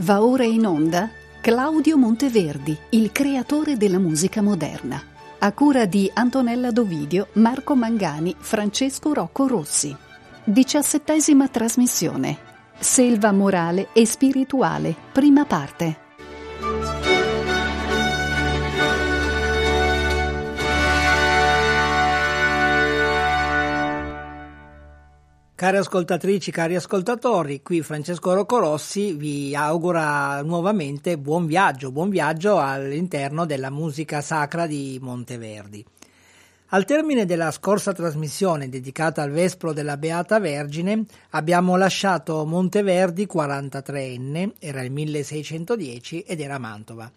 Va ora in onda Claudio Monteverdi, il creatore della musica moderna, a cura di Antonella Dovidio, Marco Mangani, Francesco Rocco Rossi. Diciassettesima trasmissione. Selva morale e spirituale, prima parte. Cari ascoltatrici, cari ascoltatori, qui Francesco Roccorossi vi augura nuovamente buon viaggio, buon viaggio all'interno della musica sacra di Monteverdi. Al termine della scorsa trasmissione dedicata al Vespro della Beata Vergine abbiamo lasciato Monteverdi 43enne, era il 1610 ed era Mantova.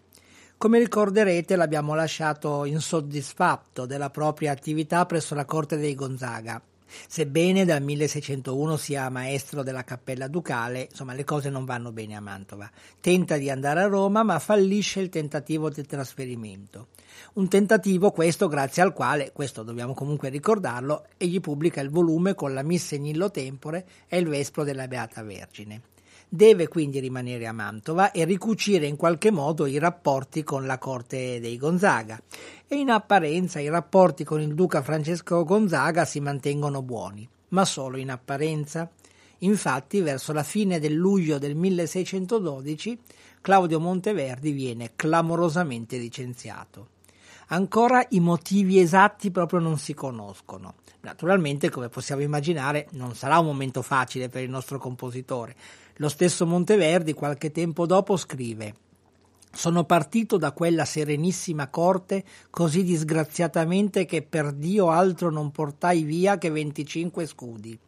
Come ricorderete l'abbiamo lasciato insoddisfatto della propria attività presso la corte dei Gonzaga Sebbene dal 1601 sia maestro della cappella ducale, insomma le cose non vanno bene a Mantova. Tenta di andare a Roma ma fallisce il tentativo di trasferimento. Un tentativo questo grazie al quale, questo dobbiamo comunque ricordarlo, egli pubblica il volume con la Missa in illo tempore e il Vespro della Beata Vergine. Deve quindi rimanere a Mantova e ricucire in qualche modo i rapporti con la corte dei Gonzaga. E in apparenza i rapporti con il duca Francesco Gonzaga si mantengono buoni, ma solo in apparenza. Infatti, verso la fine del luglio del 1612, Claudio Monteverdi viene clamorosamente licenziato. Ancora i motivi esatti proprio non si conoscono. Naturalmente, come possiamo immaginare, non sarà un momento facile per il nostro compositore. Lo stesso Monteverdi qualche tempo dopo scrive sono partito da quella serenissima corte così disgraziatamente che per Dio altro non portai via che 25 scudi.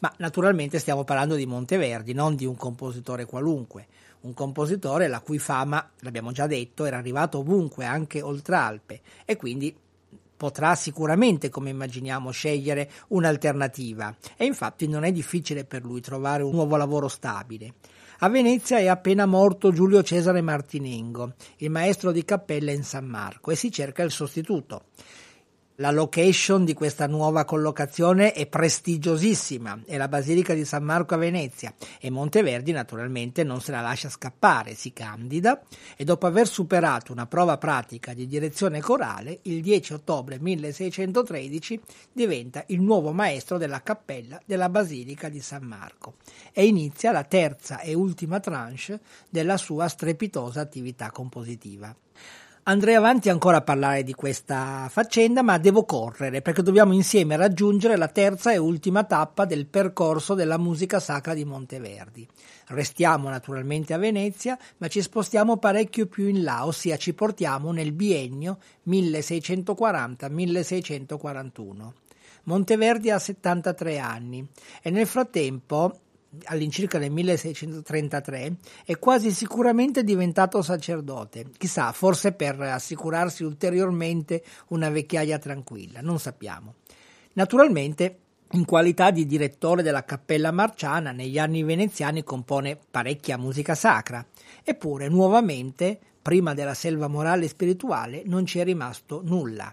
Ma naturalmente stiamo parlando di Monteverdi, non di un compositore qualunque, un compositore la cui fama, l'abbiamo già detto, era arrivato ovunque, anche oltre Alpe, e quindi potrà sicuramente, come immaginiamo, scegliere un'alternativa e infatti non è difficile per lui trovare un nuovo lavoro stabile. A Venezia è appena morto Giulio Cesare Martinengo, il maestro di cappella in San Marco, e si cerca il sostituto. La location di questa nuova collocazione è prestigiosissima, è la Basilica di San Marco a Venezia e Monteverdi naturalmente non se la lascia scappare, si candida e dopo aver superato una prova pratica di direzione corale, il 10 ottobre 1613 diventa il nuovo maestro della cappella della Basilica di San Marco e inizia la terza e ultima tranche della sua strepitosa attività compositiva. Andrei avanti ancora a parlare di questa faccenda, ma devo correre perché dobbiamo insieme raggiungere la terza e ultima tappa del percorso della musica sacra di Monteverdi. Restiamo naturalmente a Venezia, ma ci spostiamo parecchio più in là, ossia ci portiamo nel biennio 1640-1641. Monteverdi ha 73 anni e nel frattempo all'incirca nel 1633, è quasi sicuramente diventato sacerdote, chissà, forse per assicurarsi ulteriormente una vecchiaia tranquilla, non sappiamo. Naturalmente, in qualità di direttore della Cappella Marciana, negli anni veneziani compone parecchia musica sacra, eppure nuovamente, prima della selva morale e spirituale, non ci è rimasto nulla.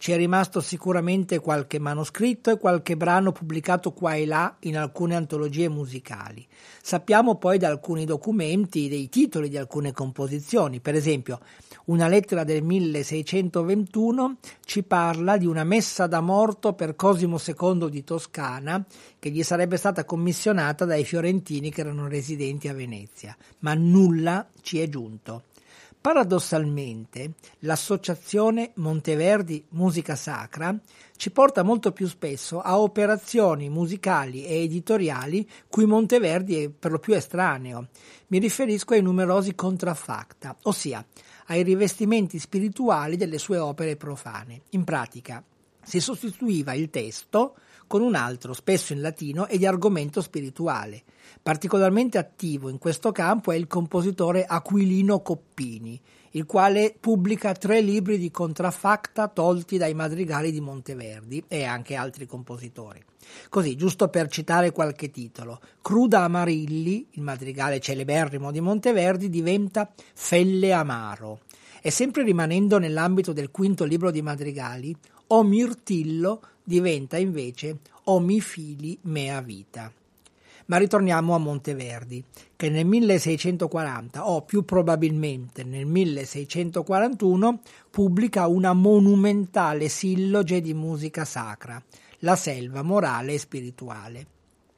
Ci è rimasto sicuramente qualche manoscritto e qualche brano pubblicato qua e là in alcune antologie musicali. Sappiamo poi da alcuni documenti dei titoli di alcune composizioni, per esempio una lettera del 1621 ci parla di una messa da morto per Cosimo II di Toscana che gli sarebbe stata commissionata dai fiorentini che erano residenti a Venezia, ma nulla ci è giunto. Paradossalmente, l'associazione Monteverdi Musica Sacra ci porta molto più spesso a operazioni musicali e editoriali cui Monteverdi è per lo più estraneo. Mi riferisco ai numerosi contraffacta, ossia ai rivestimenti spirituali delle sue opere profane. In pratica, si sostituiva il testo con un altro, spesso in latino, e di argomento spirituale. Particolarmente attivo in questo campo è il compositore Aquilino Coppini, il quale pubblica tre libri di contraffacta tolti dai madrigali di Monteverdi e anche altri compositori. Così, giusto per citare qualche titolo, Cruda Amarilli, il madrigale celeberrimo di Monteverdi, diventa Felle Amaro. E sempre rimanendo nell'ambito del quinto libro di madrigali, O Mirtillo diventa invece O mi fili mea vita. Ma ritorniamo a Monteverdi, che nel 1640 o più probabilmente nel 1641 pubblica una monumentale silloge di musica sacra, la selva morale e spirituale.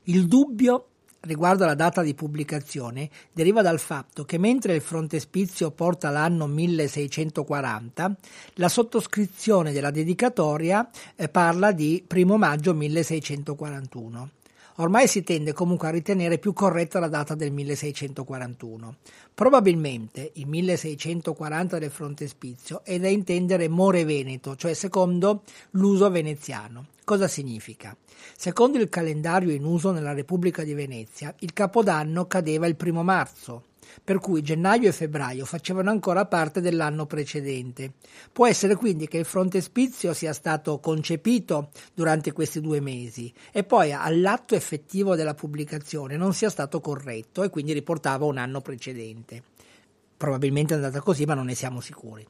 Il dubbio riguardo alla data di pubblicazione deriva dal fatto che mentre il frontespizio porta l'anno 1640, la sottoscrizione della dedicatoria eh, parla di 1 maggio 1641. Ormai si tende comunque a ritenere più corretta la data del 1641. Probabilmente il 1640 del frontespizio è da intendere More Veneto, cioè secondo l'uso veneziano. Cosa significa? Secondo il calendario in uso nella Repubblica di Venezia, il Capodanno cadeva il primo marzo, per cui gennaio e febbraio facevano ancora parte dell'anno precedente. Può essere quindi che il frontespizio sia stato concepito durante questi due mesi e poi all'atto effettivo della pubblicazione non sia stato corretto e quindi riportava un anno precedente. Probabilmente è andata così, ma non ne siamo sicuri.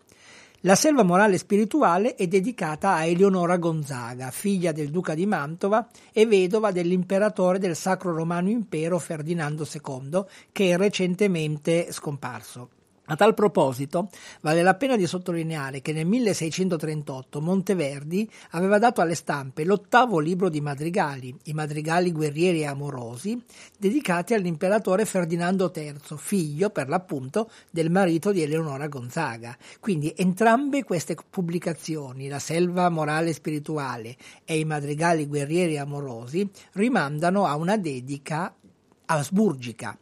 La selva morale spirituale è dedicata a Eleonora Gonzaga, figlia del duca di Mantova e vedova dell'imperatore del Sacro Romano Impero Ferdinando II, che è recentemente scomparso. A tal proposito, vale la pena di sottolineare che nel 1638 Monteverdi aveva dato alle stampe l'ottavo libro di madrigali, i madrigali guerrieri e amorosi, dedicati all'imperatore Ferdinando III, figlio per l'appunto del marito di Eleonora Gonzaga. Quindi entrambe queste pubblicazioni, La selva morale e spirituale e i madrigali guerrieri e amorosi, rimandano a una dedica asburgica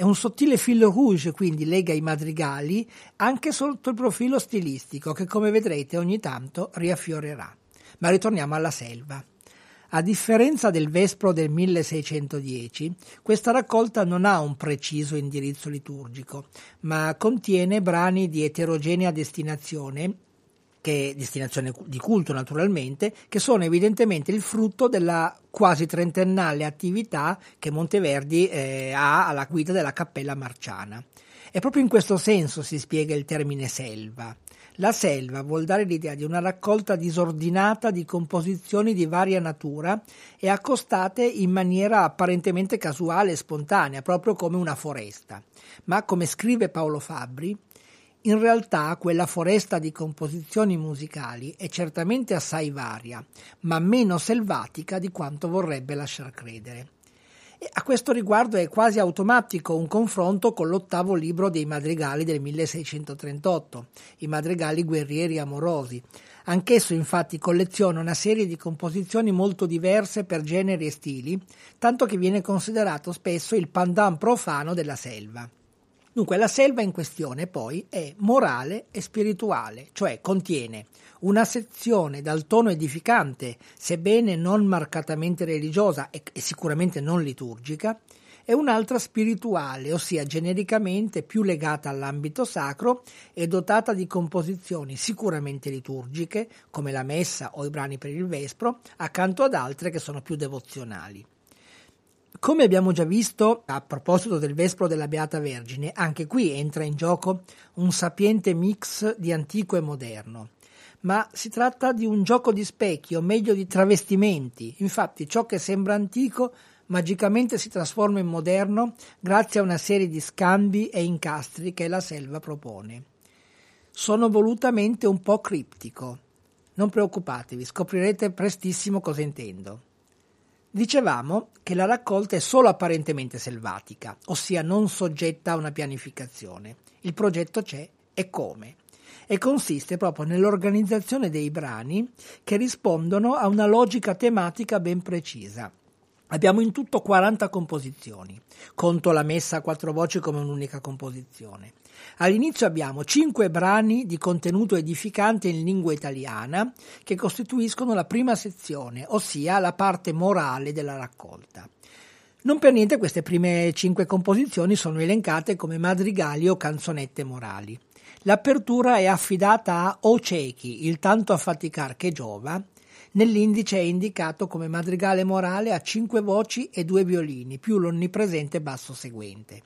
è un sottile fil rouge, quindi lega i madrigali anche sotto il profilo stilistico che come vedrete ogni tanto riaffiorerà. Ma ritorniamo alla selva. A differenza del Vespro del 1610, questa raccolta non ha un preciso indirizzo liturgico, ma contiene brani di eterogenea destinazione che destinazione di culto naturalmente, che sono evidentemente il frutto della quasi trentennale attività che Monteverdi eh, ha alla guida della Cappella Marciana. E proprio in questo senso si spiega il termine selva. La selva vuol dare l'idea di una raccolta disordinata di composizioni di varia natura e accostate in maniera apparentemente casuale e spontanea, proprio come una foresta. Ma come scrive Paolo Fabbri, in realtà quella foresta di composizioni musicali è certamente assai varia, ma meno selvatica di quanto vorrebbe lasciar credere. E a questo riguardo è quasi automatico un confronto con l'ottavo libro dei madrigali del 1638, i madrigali guerrieri amorosi. Anch'esso infatti colleziona una serie di composizioni molto diverse per generi e stili, tanto che viene considerato spesso il pandan profano della selva. Dunque la selva in questione poi è morale e spirituale, cioè contiene una sezione dal tono edificante, sebbene non marcatamente religiosa e, e sicuramente non liturgica, e un'altra spirituale, ossia genericamente più legata all'ambito sacro e dotata di composizioni sicuramente liturgiche, come la messa o i brani per il vespro, accanto ad altre che sono più devozionali. Come abbiamo già visto a proposito del Vespro della Beata Vergine, anche qui entra in gioco un sapiente mix di antico e moderno. Ma si tratta di un gioco di specchi, o meglio di travestimenti. Infatti, ciò che sembra antico magicamente si trasforma in moderno grazie a una serie di scambi e incastri che la selva propone. Sono volutamente un po' criptico. Non preoccupatevi, scoprirete prestissimo cosa intendo. Dicevamo che la raccolta è solo apparentemente selvatica, ossia non soggetta a una pianificazione. Il progetto c'è e come? E consiste proprio nell'organizzazione dei brani che rispondono a una logica tematica ben precisa. Abbiamo in tutto 40 composizioni. Conto la messa a quattro voci come un'unica composizione. All'inizio abbiamo cinque brani di contenuto edificante in lingua italiana che costituiscono la prima sezione, ossia la parte morale della raccolta. Non per niente queste prime cinque composizioni sono elencate come madrigali o canzonette morali. L'apertura è affidata a O ciechi, il tanto affaticar che giova. Nell'indice è indicato come madrigale morale a cinque voci e due violini, più l'onnipresente basso seguente.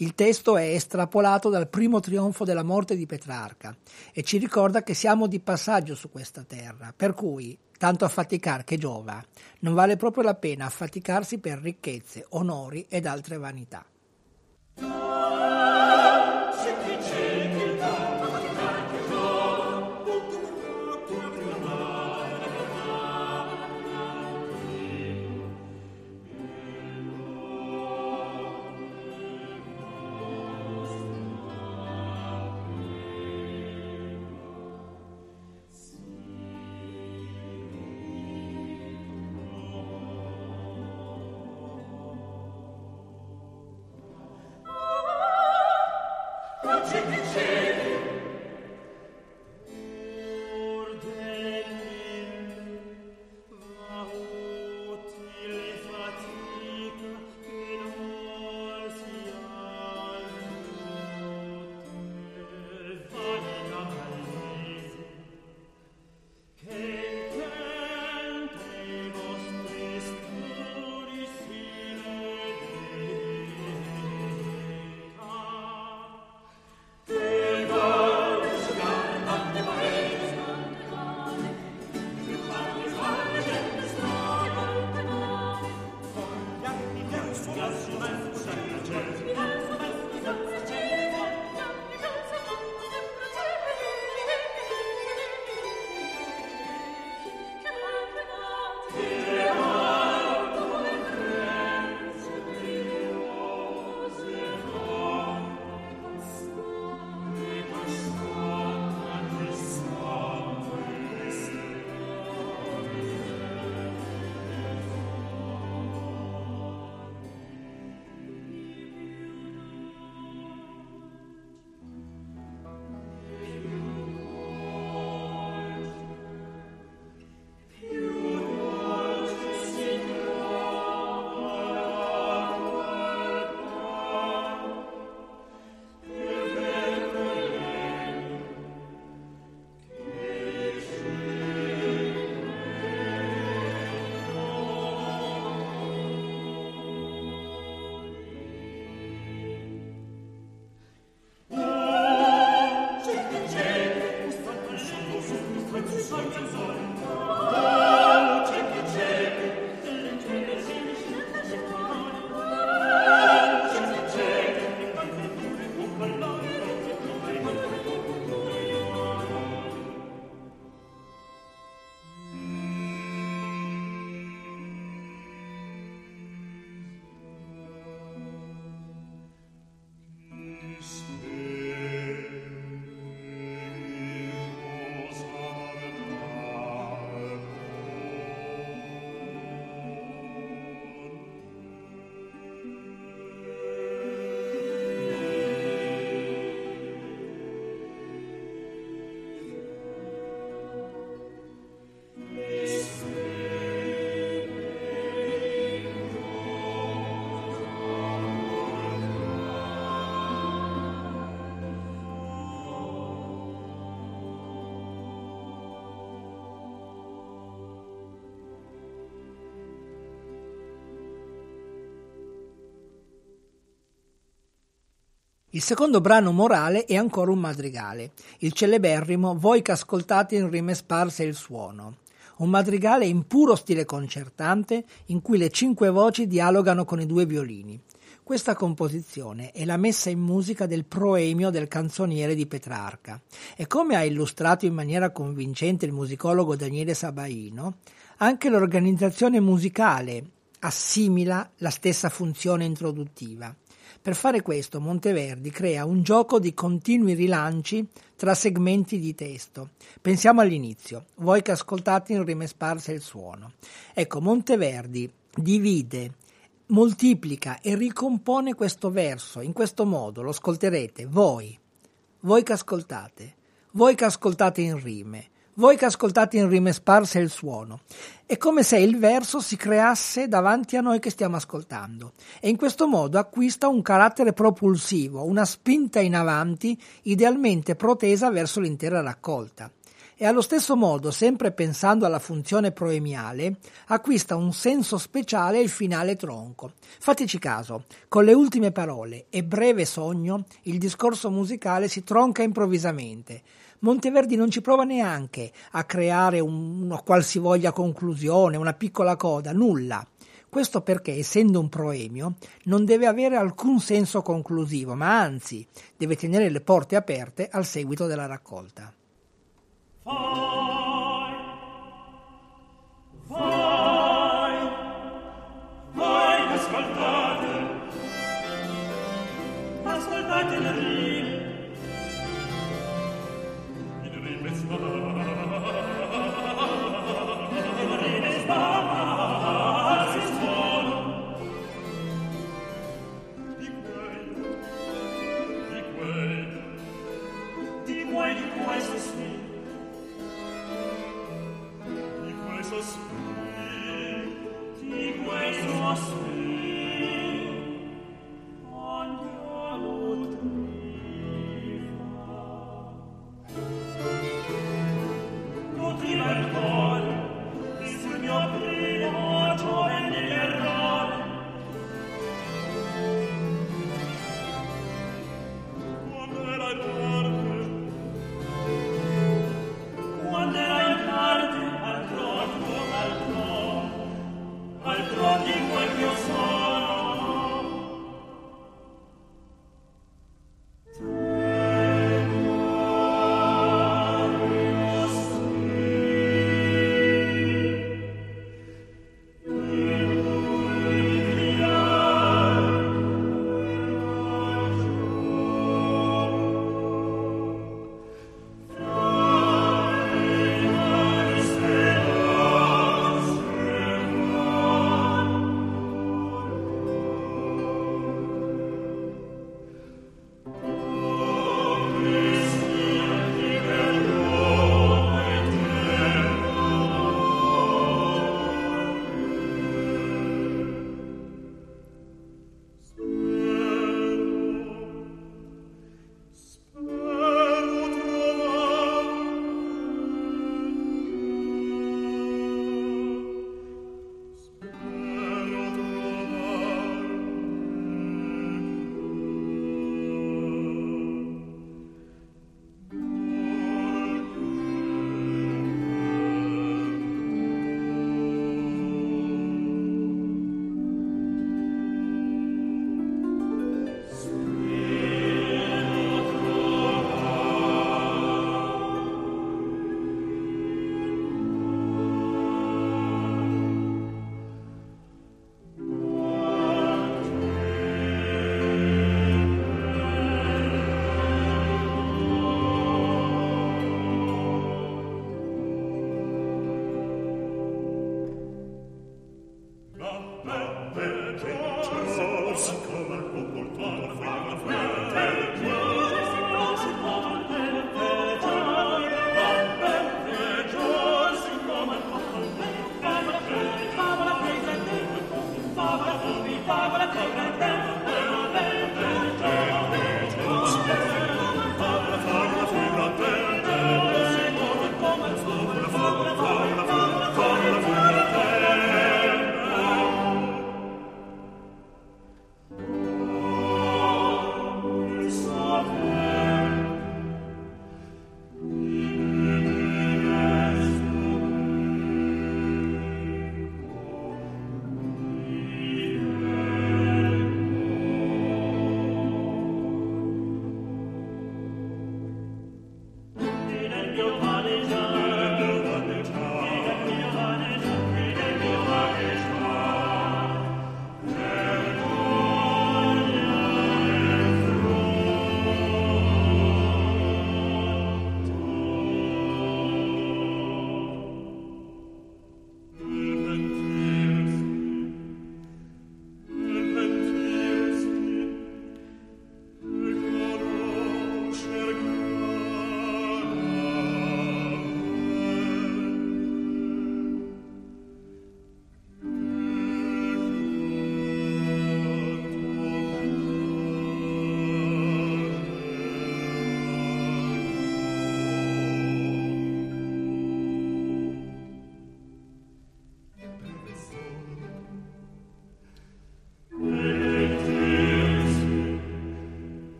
Il testo è estrapolato dal primo trionfo della morte di Petrarca e ci ricorda che siamo di passaggio su questa terra, per cui tanto affaticar che giova, non vale proprio la pena affaticarsi per ricchezze, onori ed altre vanità. Il secondo brano morale è ancora un madrigale, il celeberrimo Voi che ascoltate in rime sparse il suono, un madrigale in puro stile concertante in cui le cinque voci dialogano con i due violini. Questa composizione è la messa in musica del proemio del canzoniere di Petrarca e come ha illustrato in maniera convincente il musicologo Daniele Sabaino, anche l'organizzazione musicale assimila la stessa funzione introduttiva. Per fare questo Monteverdi crea un gioco di continui rilanci tra segmenti di testo. Pensiamo all'inizio, voi che ascoltate in rime sparse il suono. Ecco, Monteverdi divide, moltiplica e ricompone questo verso. In questo modo, lo ascolterete, voi, voi che ascoltate, voi che ascoltate in rime, voi che ascoltate in rime sparse il suono. È come se il verso si creasse davanti a noi che stiamo ascoltando e in questo modo acquista un carattere propulsivo, una spinta in avanti idealmente protesa verso l'intera raccolta. e allo stesso modo, sempre pensando alla funzione proemiale, acquista un senso speciale il finale tronco. Fateci caso, con le ultime parole e breve sogno, il discorso musicale si tronca improvvisamente. Monteverdi non ci prova neanche a creare un, una qualsivoglia conclusione, una piccola coda, nulla. Questo perché, essendo un proemio, non deve avere alcun senso conclusivo, ma anzi deve tenere le porte aperte al seguito della raccolta. Vai, di quel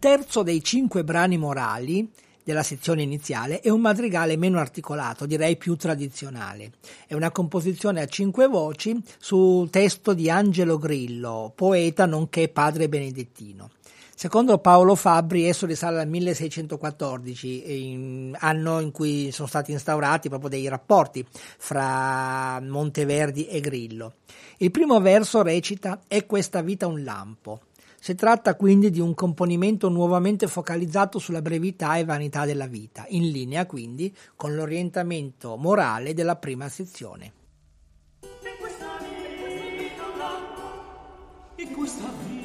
terzo dei cinque brani morali della sezione iniziale è un madrigale meno articolato, direi più tradizionale. È una composizione a cinque voci su testo di Angelo Grillo, poeta nonché padre benedettino. Secondo Paolo Fabbri esso risale al 1614, in anno in cui sono stati instaurati proprio dei rapporti fra Monteverdi e Grillo. Il primo verso recita È questa vita un lampo. Si tratta quindi di un componimento nuovamente focalizzato sulla brevità e vanità della vita, in linea quindi con l'orientamento morale della prima sezione. E questa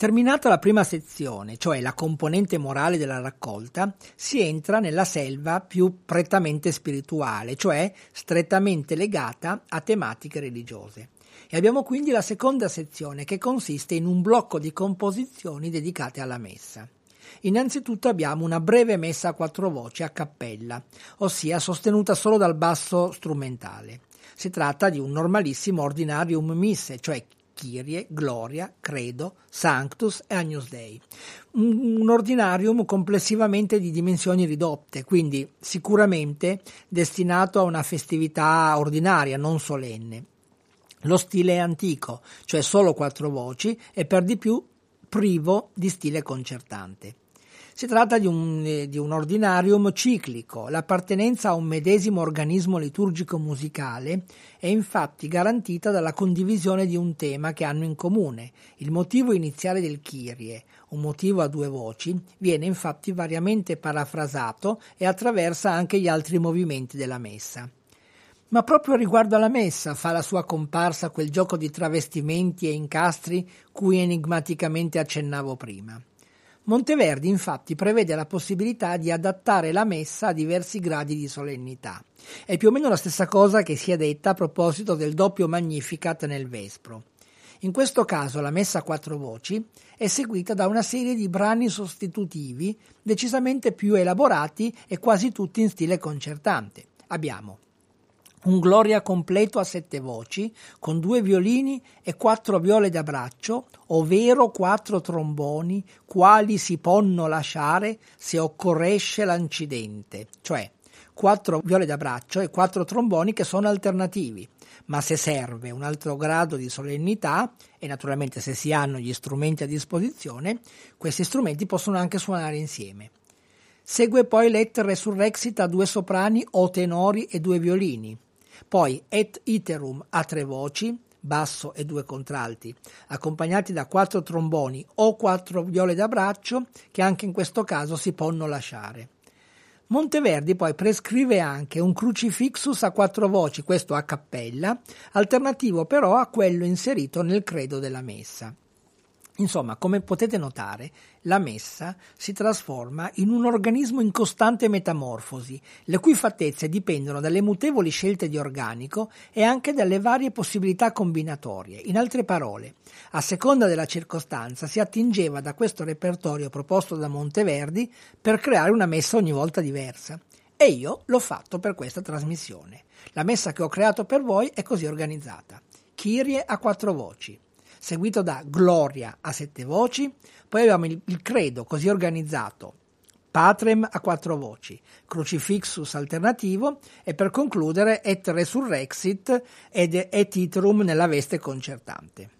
Terminata la prima sezione, cioè la componente morale della raccolta, si entra nella selva più prettamente spirituale, cioè strettamente legata a tematiche religiose. E abbiamo quindi la seconda sezione che consiste in un blocco di composizioni dedicate alla messa. Innanzitutto abbiamo una breve messa a quattro voci a cappella, ossia sostenuta solo dal basso strumentale. Si tratta di un normalissimo ordinarium misse, cioè Kyrie, Gloria, Credo, Sanctus e Agnus Dei. Un, ordinarium complessivamente di dimensioni ridotte, quindi sicuramente destinato a una festività ordinaria, non solenne. Lo stile è antico, cioè solo quattro voci e per di più privo di stile concertante. Si tratta di un, di un, ordinarium ciclico. L'appartenenza a un medesimo organismo liturgico musicale è infatti garantita dalla condivisione di un tema che hanno in comune. Il motivo iniziale del Kyrie, un motivo a due voci, viene infatti variamente parafrasato e attraversa anche gli altri movimenti della messa. Ma proprio riguardo alla messa fa la sua comparsa quel gioco di travestimenti e incastri cui enigmaticamente accennavo prima. Monteverdi infatti prevede la possibilità di adattare la messa a diversi gradi di solennità. È più o meno la stessa cosa che si è detta a proposito del doppio Magnificat nel Vespro. In questo caso la messa a quattro voci è seguita da una serie di brani sostitutivi decisamente più elaborati e quasi tutti in stile concertante. Abbiamo un Gloria completo a sette voci, con due violini e quattro viole da braccio, ovvero quattro tromboni, quali si ponno lasciare se occorresce l'incidente, cioè quattro viole da braccio e quattro tromboni che sono alternativi, ma se serve un altro grado di solennità e naturalmente se si hanno gli strumenti a disposizione, questi strumenti possono anche suonare insieme. Segue poi l'Et Resurrexit a due soprani o tenori e due violini, poi Et Iterum a tre voci, basso e due contralti, accompagnati da quattro tromboni o quattro viole da braccio che anche in questo caso si possono lasciare. Monteverdi poi prescrive anche un crucifixus a quattro voci, questo a cappella, alternativo però a quello inserito nel credo della messa. Insomma, come potete notare, la messa si trasforma in un organismo in costante metamorfosi, le cui fattezze dipendono dalle mutevoli scelte di organico e anche dalle varie possibilità combinatorie. In altre parole, a seconda della circostanza si attingeva da questo repertorio proposto da Monteverdi per creare una messa ogni volta diversa. E io l'ho fatto per questa trasmissione. La messa che ho creato per voi è così organizzata. Kyrie a quattro voci seguito da Gloria a sette voci, poi abbiamo il, il credo così organizzato, Patrem a quattro voci, Crucifixus alternativo e per concludere Et Resurrexit ed Et Iterum nella veste concertante.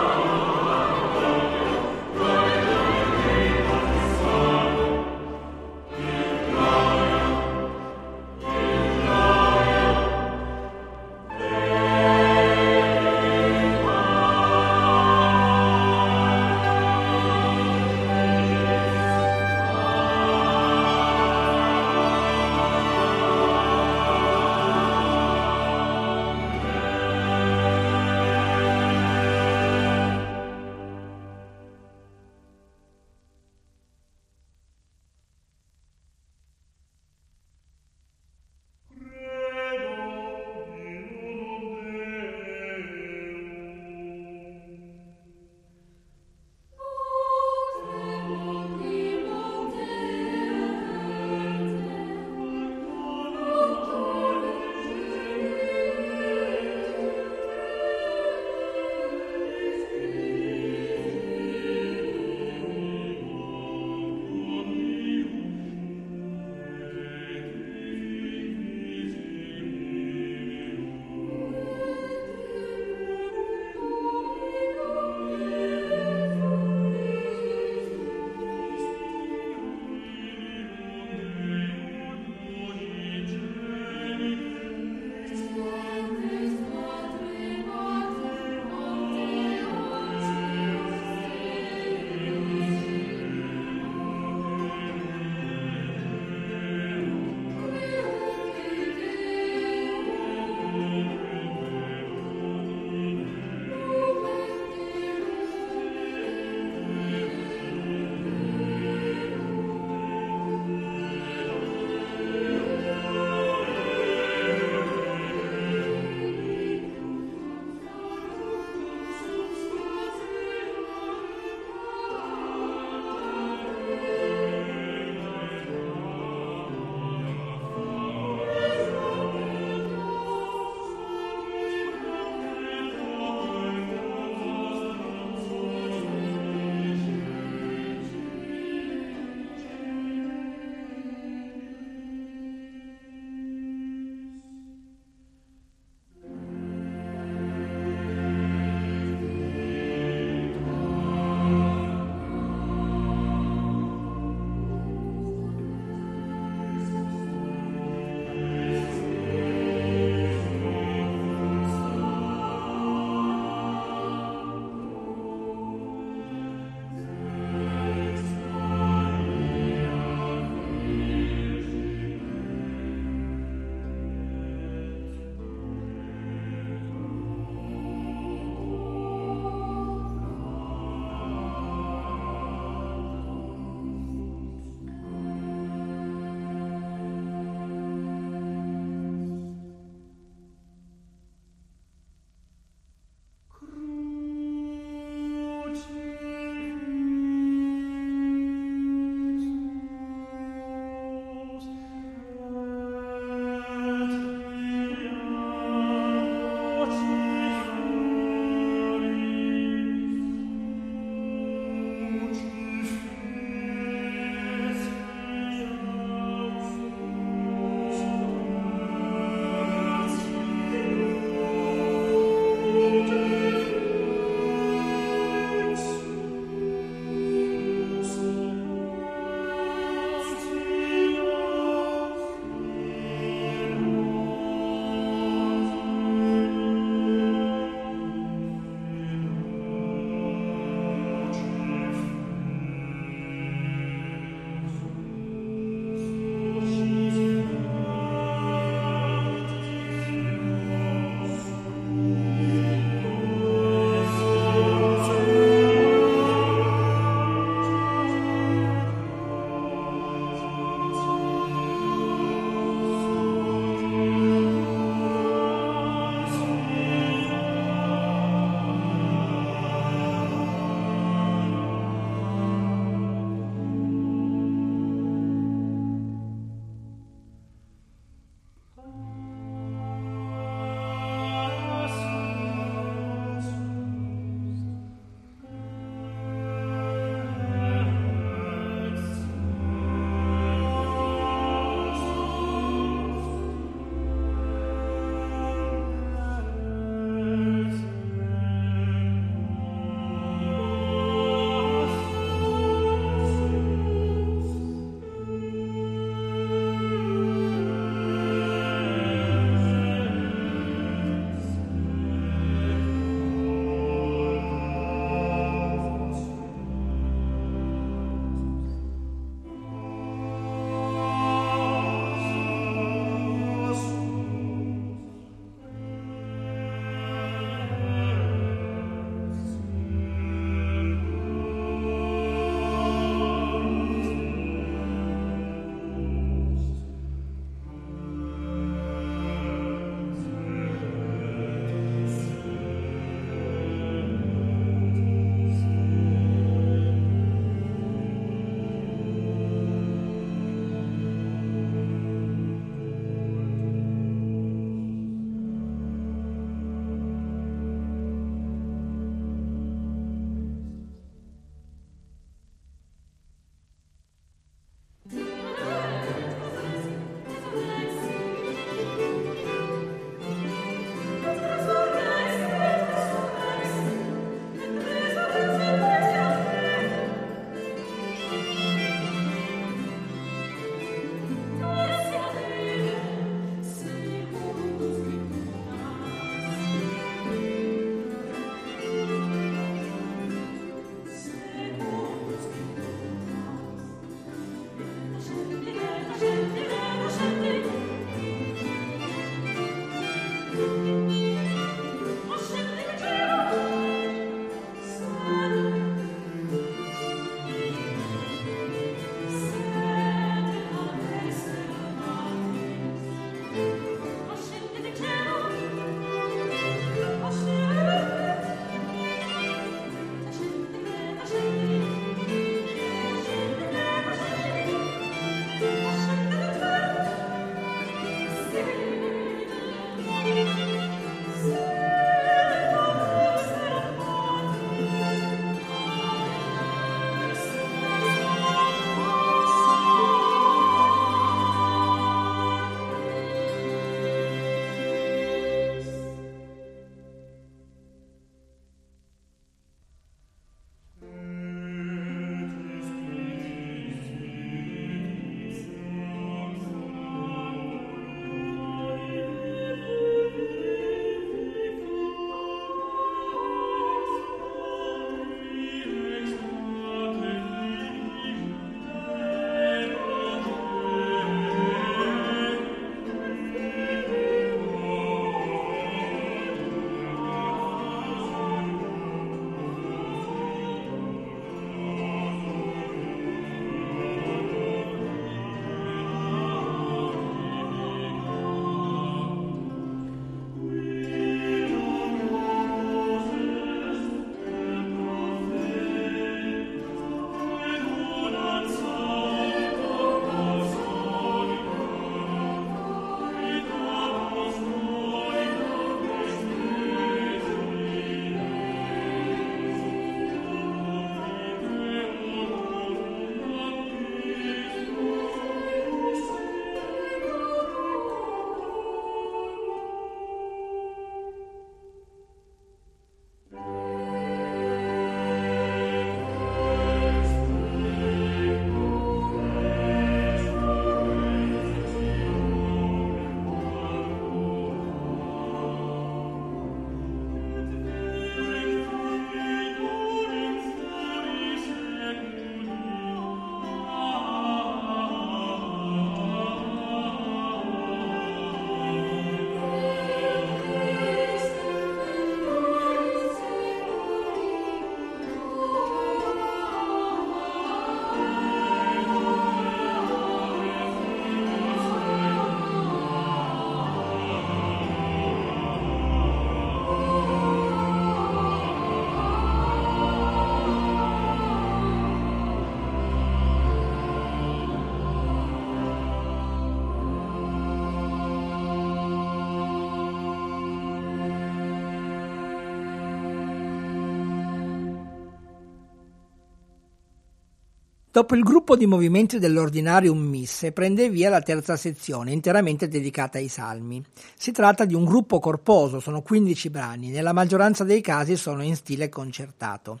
Dopo il gruppo di movimenti dell'ordinarium misse prende via la terza sezione, interamente dedicata ai salmi. Si tratta di un gruppo corposo, sono 15 brani, nella maggioranza dei casi sono in stile concertato.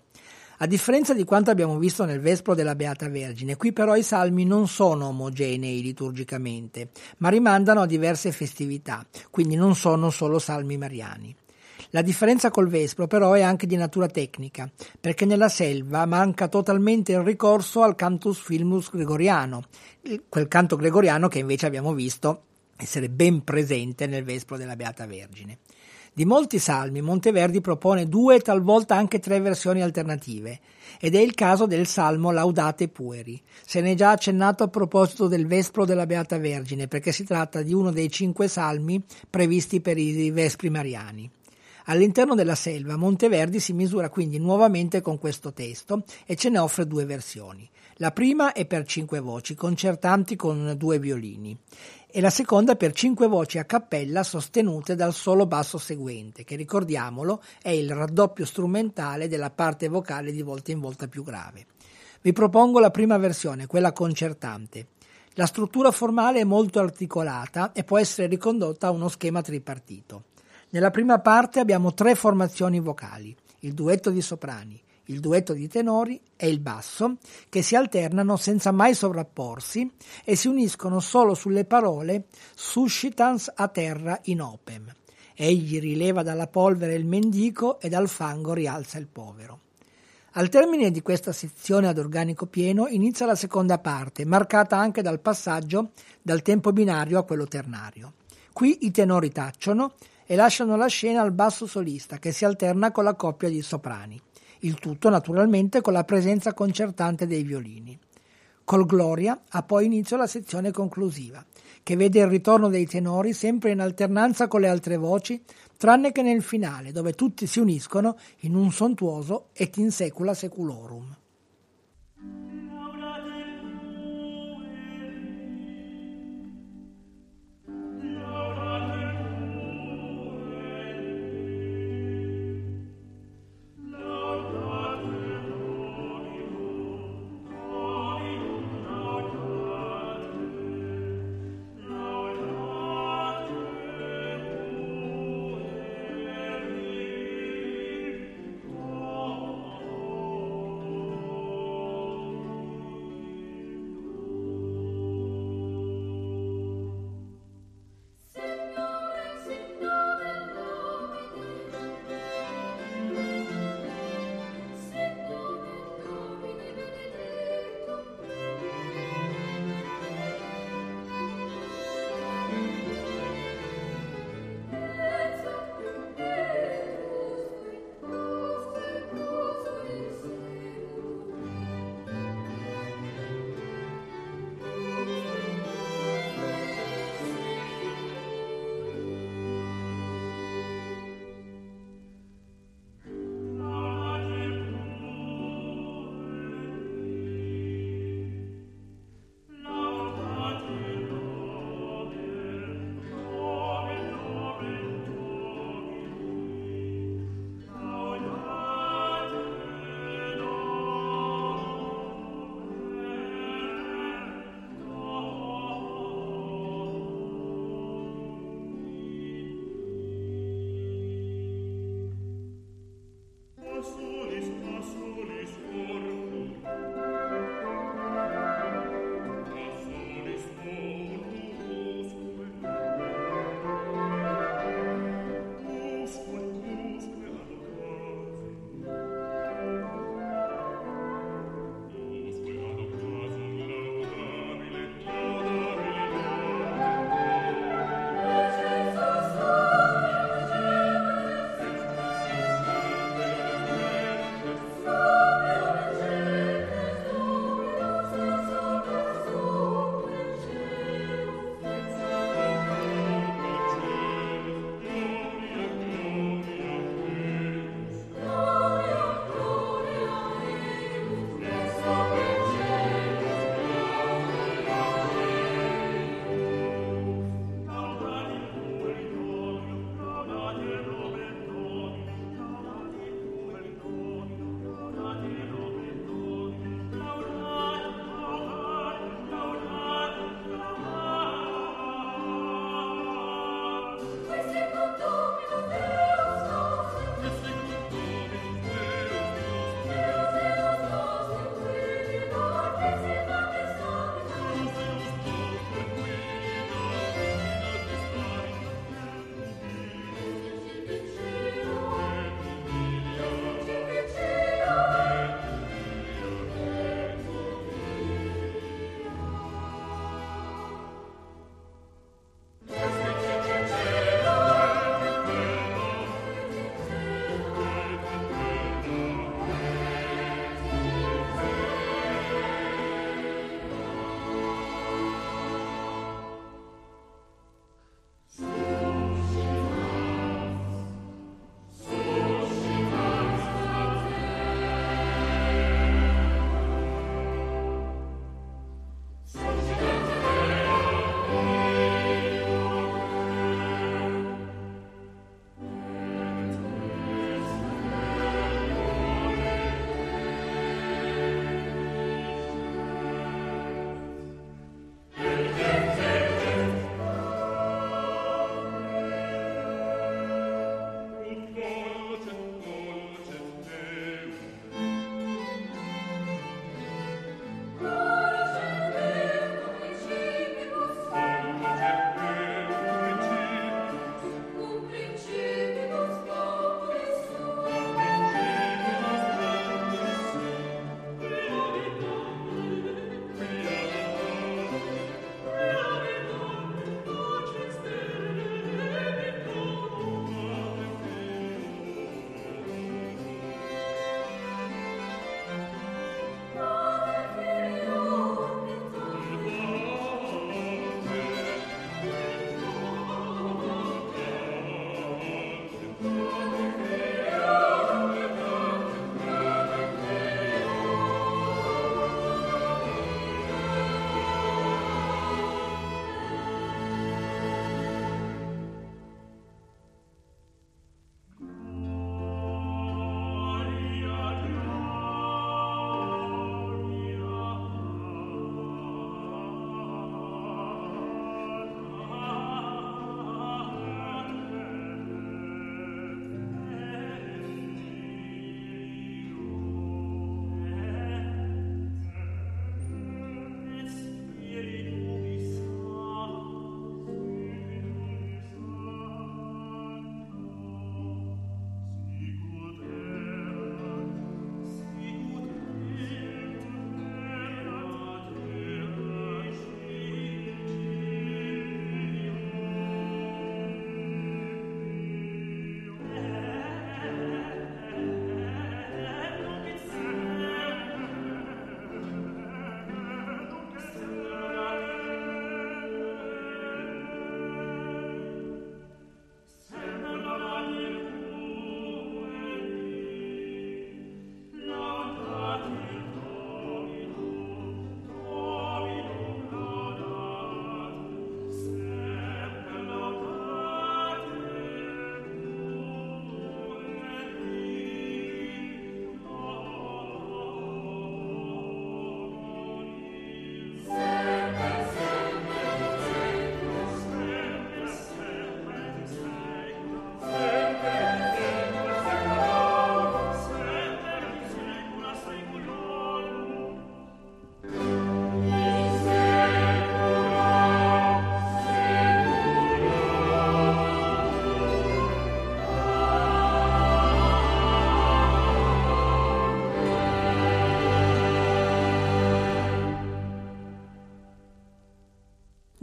A differenza di quanto abbiamo visto nel Vespro della Beata Vergine, qui però i salmi non sono omogenei liturgicamente, ma rimandano a diverse festività, quindi non sono solo salmi mariani. La differenza col Vespro però è anche di natura tecnica, perché nella selva manca totalmente il ricorso al cantus filmus gregoriano, quel canto gregoriano che invece abbiamo visto essere ben presente nel Vespro della Beata Vergine. Di molti salmi Monteverdi propone due e talvolta anche tre versioni alternative, ed è il caso del salmo Laudate Pueri. Se ne è già accennato a proposito del Vespro della Beata Vergine, perché si tratta di uno dei cinque salmi previsti per i Vespri mariani. All'interno della selva Monteverdi si misura quindi nuovamente con questo testo e ce ne offre due versioni. La prima è per cinque voci, concertanti con due violini, e la seconda per cinque voci a cappella sostenute dal solo basso seguente, che ricordiamolo è il raddoppio strumentale della parte vocale di volta in volta più grave. Vi propongo la prima versione, quella concertante. La struttura formale è molto articolata e può essere ricondotta a uno schema tripartito. Nella prima parte abbiamo tre formazioni vocali, il duetto di soprani, il duetto di tenori e il basso, che si alternano senza mai sovrapporsi e si uniscono solo sulle parole suscitans a terra in opem. Egli rileva dalla polvere il mendico e dal fango rialza il povero. Al termine di questa sezione ad organico pieno inizia la seconda parte, marcata anche dal passaggio dal tempo binario a quello ternario. Qui i tenori tacciono e lasciano la scena al basso solista che si alterna con la coppia di soprani. Il tutto naturalmente con la presenza concertante dei violini. Col Gloria ha poi inizio la sezione conclusiva, che vede il ritorno dei tenori sempre in alternanza con le altre voci, tranne che nel finale, dove tutti si uniscono in un sontuoso et in secula seculorum.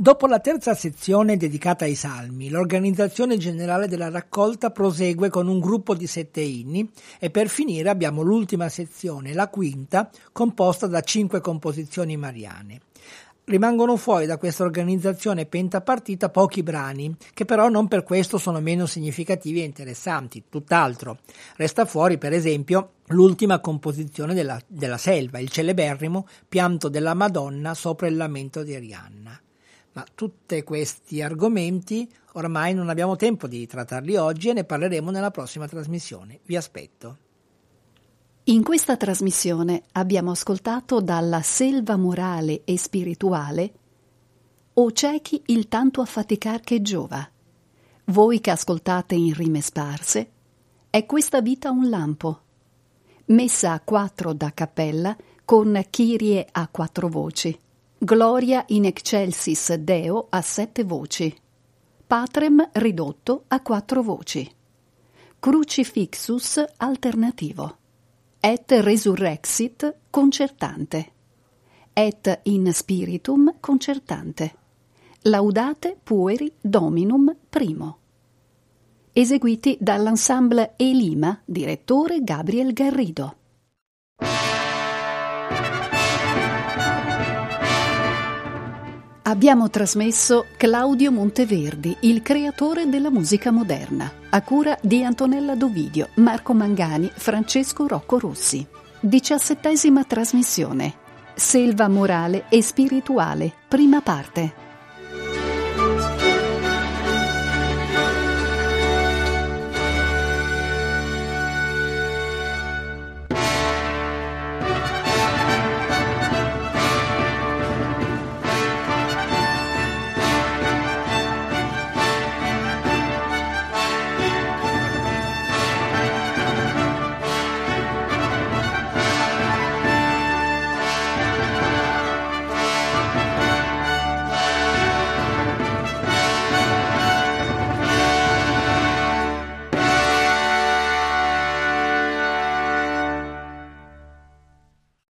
Dopo la terza sezione dedicata ai salmi, l'organizzazione generale della raccolta prosegue con un gruppo di sette inni e per finire abbiamo l'ultima sezione, la quinta, composta da cinque composizioni mariane. Rimangono fuori da questa organizzazione pentapartita pochi brani, che però non per questo sono meno significativi e interessanti, tutt'altro. Resta fuori, per esempio, l'ultima composizione della, della selva, il celeberrimo Pianto della Madonna sopra il lamento di Rihanna. Ma tutti questi argomenti ormai non abbiamo tempo di trattarli oggi e ne parleremo nella prossima trasmissione. Vi aspetto. In questa trasmissione abbiamo ascoltato dalla selva morale e spirituale O ciechi il tanto affaticar che giova. Voi che ascoltate in rime sparse, è questa vita un lampo, messa a quattro da cappella con Kyrie a quattro voci. Gloria in excelsis Deo a sette voci. Patrem ridotto a quattro voci. Crucifixus alternativo. Et resurrexit concertante. Et in spiritum concertante. Laudate pueri dominum primo. Eseguiti dall'ensemble Elima, direttore Gabriel Garrido. Abbiamo trasmesso Claudio Monteverdi, il creatore della musica moderna, a cura di Antonella Dovidio, Marco Mangani, Francesco Rocco Rossi. Diciassettesima trasmissione. Selva morale e spirituale, prima parte.